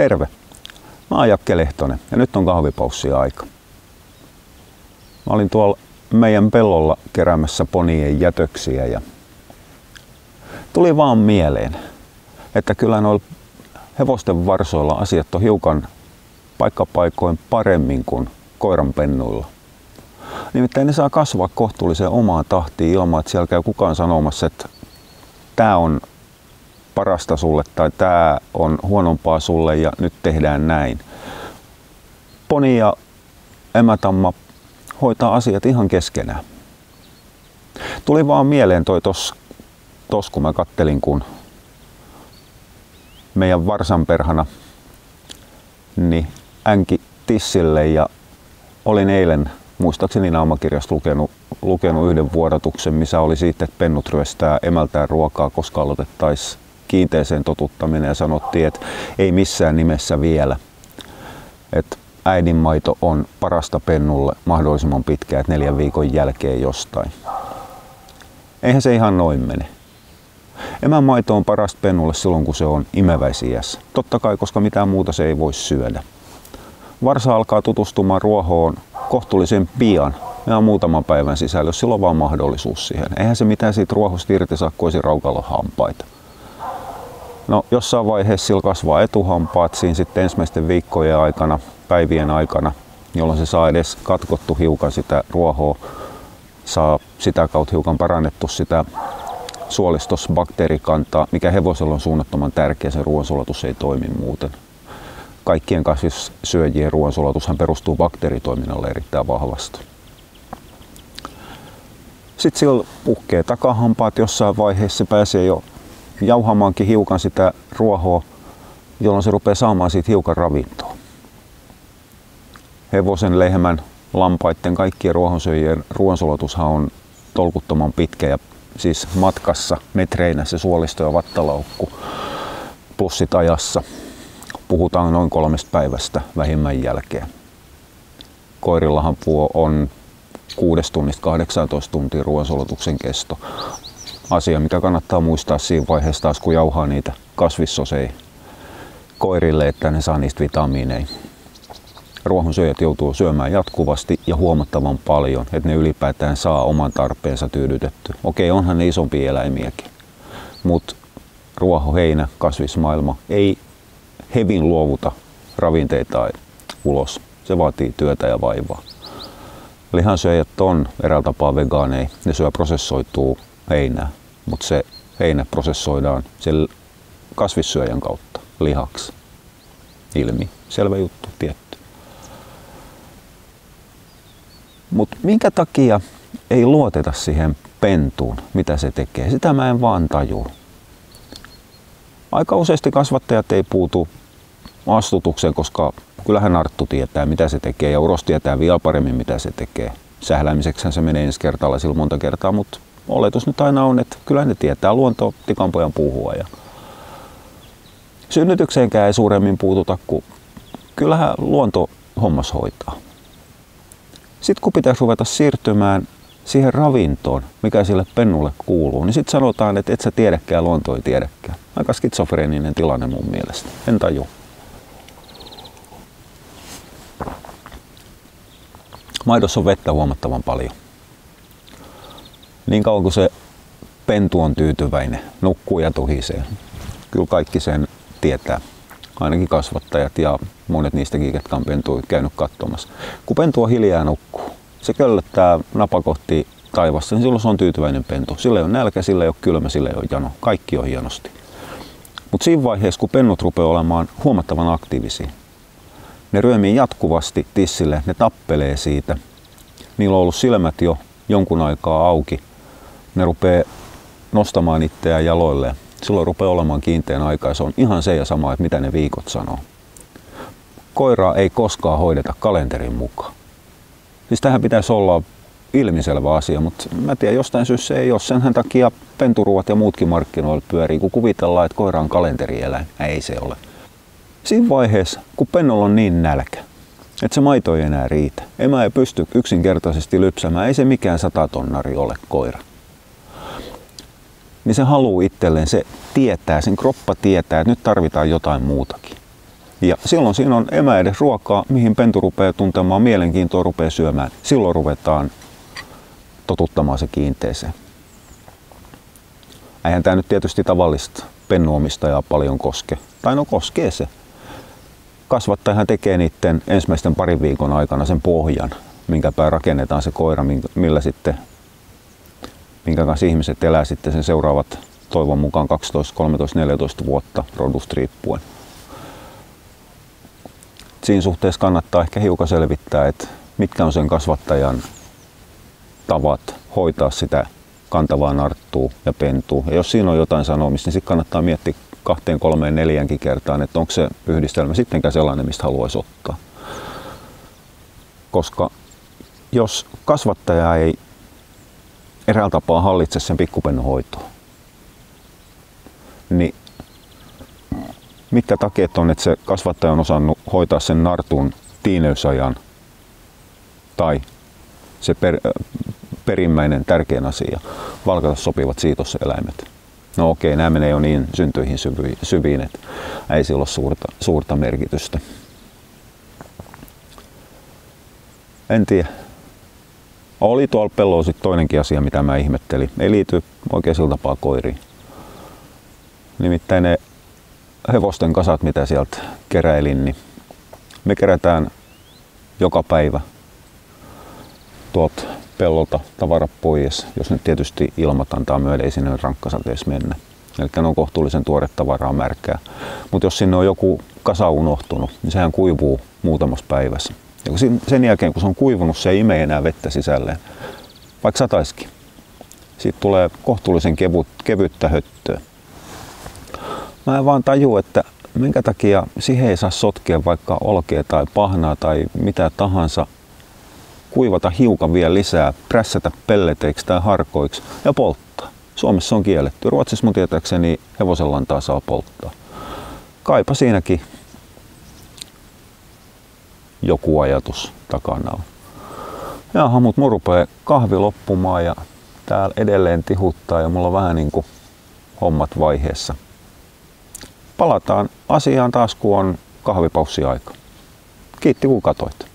Terve. Mä oon Jakke Lehtonen ja nyt on kahvipaussia aika. Mä olin tuolla meidän pellolla keräämässä ponien jätöksiä ja tuli vaan mieleen, että kyllä noilla hevosten varsoilla asiat on hiukan paikkapaikoin paremmin kuin koiran pennuilla. Nimittäin ne saa kasvaa kohtuulliseen omaan tahtiin ilman, että siellä käy kukaan sanomassa, että tämä on parasta sulle tai tämä on huonompaa sulle ja nyt tehdään näin. Poni ja emätamma hoitaa asiat ihan keskenään. Tuli vaan mieleen toi tos, tos kun mä kattelin, kun meidän varsanperhana niin änki tissille ja olin eilen muistaakseni naumakirjasta lukenut, lukenut yhden vuodatuksen, missä oli siitä, että pennut ryöstää emältään ruokaa, koska aloitettaisiin kiinteeseen totuttaminen ja sanottiin, että ei missään nimessä vielä. Että äidinmaito on parasta pennulle mahdollisimman pitkään, että neljän viikon jälkeen jostain. Eihän se ihan noin mene. Emän maito on parasta pennulle silloin, kun se on imeväisiässä. Totta kai, koska mitään muuta se ei voi syödä. Varsa alkaa tutustumaan ruohoon kohtuullisen pian, ihan muutaman päivän sisällä, jos sillä on vaan mahdollisuus siihen. Eihän se mitään siitä ruohosta irti saa, kun hampaita. No jossain vaiheessa sillä kasvaa etuhampaat siinä sitten ensimmäisten viikkojen aikana, päivien aikana, jolloin se saa edes katkottu hiukan sitä ruohoa, saa sitä kautta hiukan parannettu sitä suolistosbakteerikantaa, mikä hevosella on suunnattoman tärkeä, se ruoansulatus ei toimi muuten. Kaikkien kasvissyöjien ruoansulatushan perustuu bakteeritoiminnalle erittäin vahvasti. Sitten sillä puhkee takahampaat jossain vaiheessa, se pääsee jo jauhamaankin hiukan sitä ruohoa, jolloin se rupeaa saamaan siitä hiukan ravintoa. Hevosen, lehmän, lampaiden, kaikkien ruohonsyöjien ruoansulatushan on tolkuttoman pitkä ja siis matkassa metreinä se suolisto ja vattalaukku plussit ajassa. Puhutaan noin kolmesta päivästä vähimmän jälkeen. Koirillahan puo on 6 tunnista 18 tuntia ruoansulatuksen kesto asia, mikä kannattaa muistaa siinä vaiheessa taas, kun jauhaa niitä kasvissoseja koirille, että ne saa niistä vitamiineja. Ruohonsyöjät joutuu syömään jatkuvasti ja huomattavan paljon, että ne ylipäätään saa oman tarpeensa tyydytetty. Okei, onhan ne isompia eläimiäkin, mutta ruoho, heinä, kasvismaailma ei hevin luovuta ravinteita ulos. Se vaatii työtä ja vaivaa. Lihansyöjät on eräällä tapaa vegaaneja. Ne syö prosessoituu heinää mutta se heinä prosessoidaan sen kasvissyöjän kautta lihaksi ilmi. Selvä juttu, tietty. Mutta minkä takia ei luoteta siihen pentuun, mitä se tekee? Sitä mä en vaan tajua. Aika useasti kasvattajat ei puutu astutukseen, koska kyllähän Arttu tietää, mitä se tekee, ja Uros tietää vielä paremmin, mitä se tekee. Sähläämiseksi se menee ensi kertaa monta kertaa, mutta oletus nyt aina on, että kyllä ne tietää luonto tikanpojan puhua. Ja synnytykseenkään ei suuremmin puututa, kun kyllähän luonto hommas hoitaa. Sitten kun pitäisi ruveta siirtymään siihen ravintoon, mikä sille pennulle kuuluu, niin sitten sanotaan, että et sä tiedäkään, luonto ei tiedäkään. Aika skitsofreeninen tilanne mun mielestä. En taju. Maidossa on vettä huomattavan paljon niin kauan kuin se pentu on tyytyväinen, nukkuu ja tuhisee. Kyllä kaikki sen tietää, ainakin kasvattajat ja monet niistäkin, ketkä on pentua käynyt katsomassa. Kun pentu on hiljaa nukkuu, se köllöttää napakohti taivassa, niin silloin se on tyytyväinen pentu. Sillä ei ole nälkä, sillä ei ole kylmä, sillä ei ole jano. Kaikki on hienosti. Mutta siinä vaiheessa, kun pennut rupeaa olemaan huomattavan aktiivisia, ne ryömii jatkuvasti tissille, ne tappelee siitä. Niillä on ollut silmät jo jonkun aikaa auki ne rupeaa nostamaan itseään jaloille. Silloin rupeaa olemaan kiinteän aikaa. Se on ihan se ja sama, että mitä ne viikot sanoo. Koiraa ei koskaan hoideta kalenterin mukaan. Siis tähän pitäisi olla ilmiselvä asia, mutta mä tiedän, jostain syystä se ei ole. Sen takia penturuot ja muutkin markkinoilla pyörii, kun kuvitellaan, että koira on kalenterieläin. Ei se ole. Siinä vaiheessa, kun pennolla on niin nälkä, että se maito ei enää riitä. Emä ei pysty yksinkertaisesti lypsämään. Ei se mikään satatonnari ole koira niin se haluaa itselleen, se tietää, sen kroppa tietää, että nyt tarvitaan jotain muutakin. Ja silloin siinä on emä edes ruokaa, mihin pentu rupeaa tuntemaan mielenkiintoa, rupeaa syömään. Silloin ruvetaan totuttamaan se kiinteeseen. Eihän tämä nyt tietysti tavallista pennuomistajaa paljon koske. Tai no koskee se. Kasvattajahan tekee niiden ensimmäisten parin viikon aikana sen pohjan, minkä pää rakennetaan se koira, millä sitten, minkä kanssa ihmiset elää sitten sen seuraavat toivon mukaan 12, 13, 14 vuotta rodusta riippuen. Siinä suhteessa kannattaa ehkä hiukan selvittää, että mitkä on sen kasvattajan tavat hoitaa sitä kantavaa narttua ja pentua. Ja jos siinä on jotain sanomista, niin sitten kannattaa miettiä kahteen, kolmeen, neljänkin kertaan, että onko se yhdistelmä sittenkään sellainen, mistä haluaisi ottaa. Koska jos kasvattaja ei eräällä tapaa hallitse sen pikkupennun hoitoa, niin mitä takeet on, että se kasvattaja on osannut hoitaa sen nartun tiineysajan tai se per, perimmäinen tärkein asia, valkata sopivat siitoseläimet. No okei, nämä menee jo niin syntyihin syviin, että ei sillä ole suurta, suurta merkitystä. En tiedä. Oli tuolla pellolla sitten toinenkin asia, mitä mä ihmettelin. Ei liity oikein sillä tapaa koiriin. Nimittäin ne hevosten kasat, mitä sieltä keräilin, niin me kerätään joka päivä tuolta pellolta tavarat pois, jos nyt tietysti ilmat antaa myöden, ei sinne rankkasateessa mennä. Eli ne on kohtuullisen tuore tavaraa märkää. Mutta jos sinne on joku kasa unohtunut, niin sehän kuivuu muutamassa päivässä. Ja sen jälkeen, kun se on kuivunut, se ei ime enää vettä sisälleen, vaikka sataiskin. Siitä tulee kohtuullisen kevyt, kevyttä höttöä. Mä en vaan taju, että minkä takia siihen ei saa sotkea vaikka olkea tai pahnaa tai mitä tahansa, kuivata hiukan vielä lisää, prässätä pelleteiksi tai harkoiksi ja polttaa. Suomessa on kielletty. Ruotsissa mun tietääkseni hevosenlantaa saa polttaa. Kaipa siinäkin joku ajatus takana on. Jaha, mut mun rupee kahvi loppumaan ja täällä edelleen tihuttaa ja mulla on vähän niinku hommat vaiheessa. Palataan asiaan taas kun on kahvipaussi aika. Kiitti kun katoit.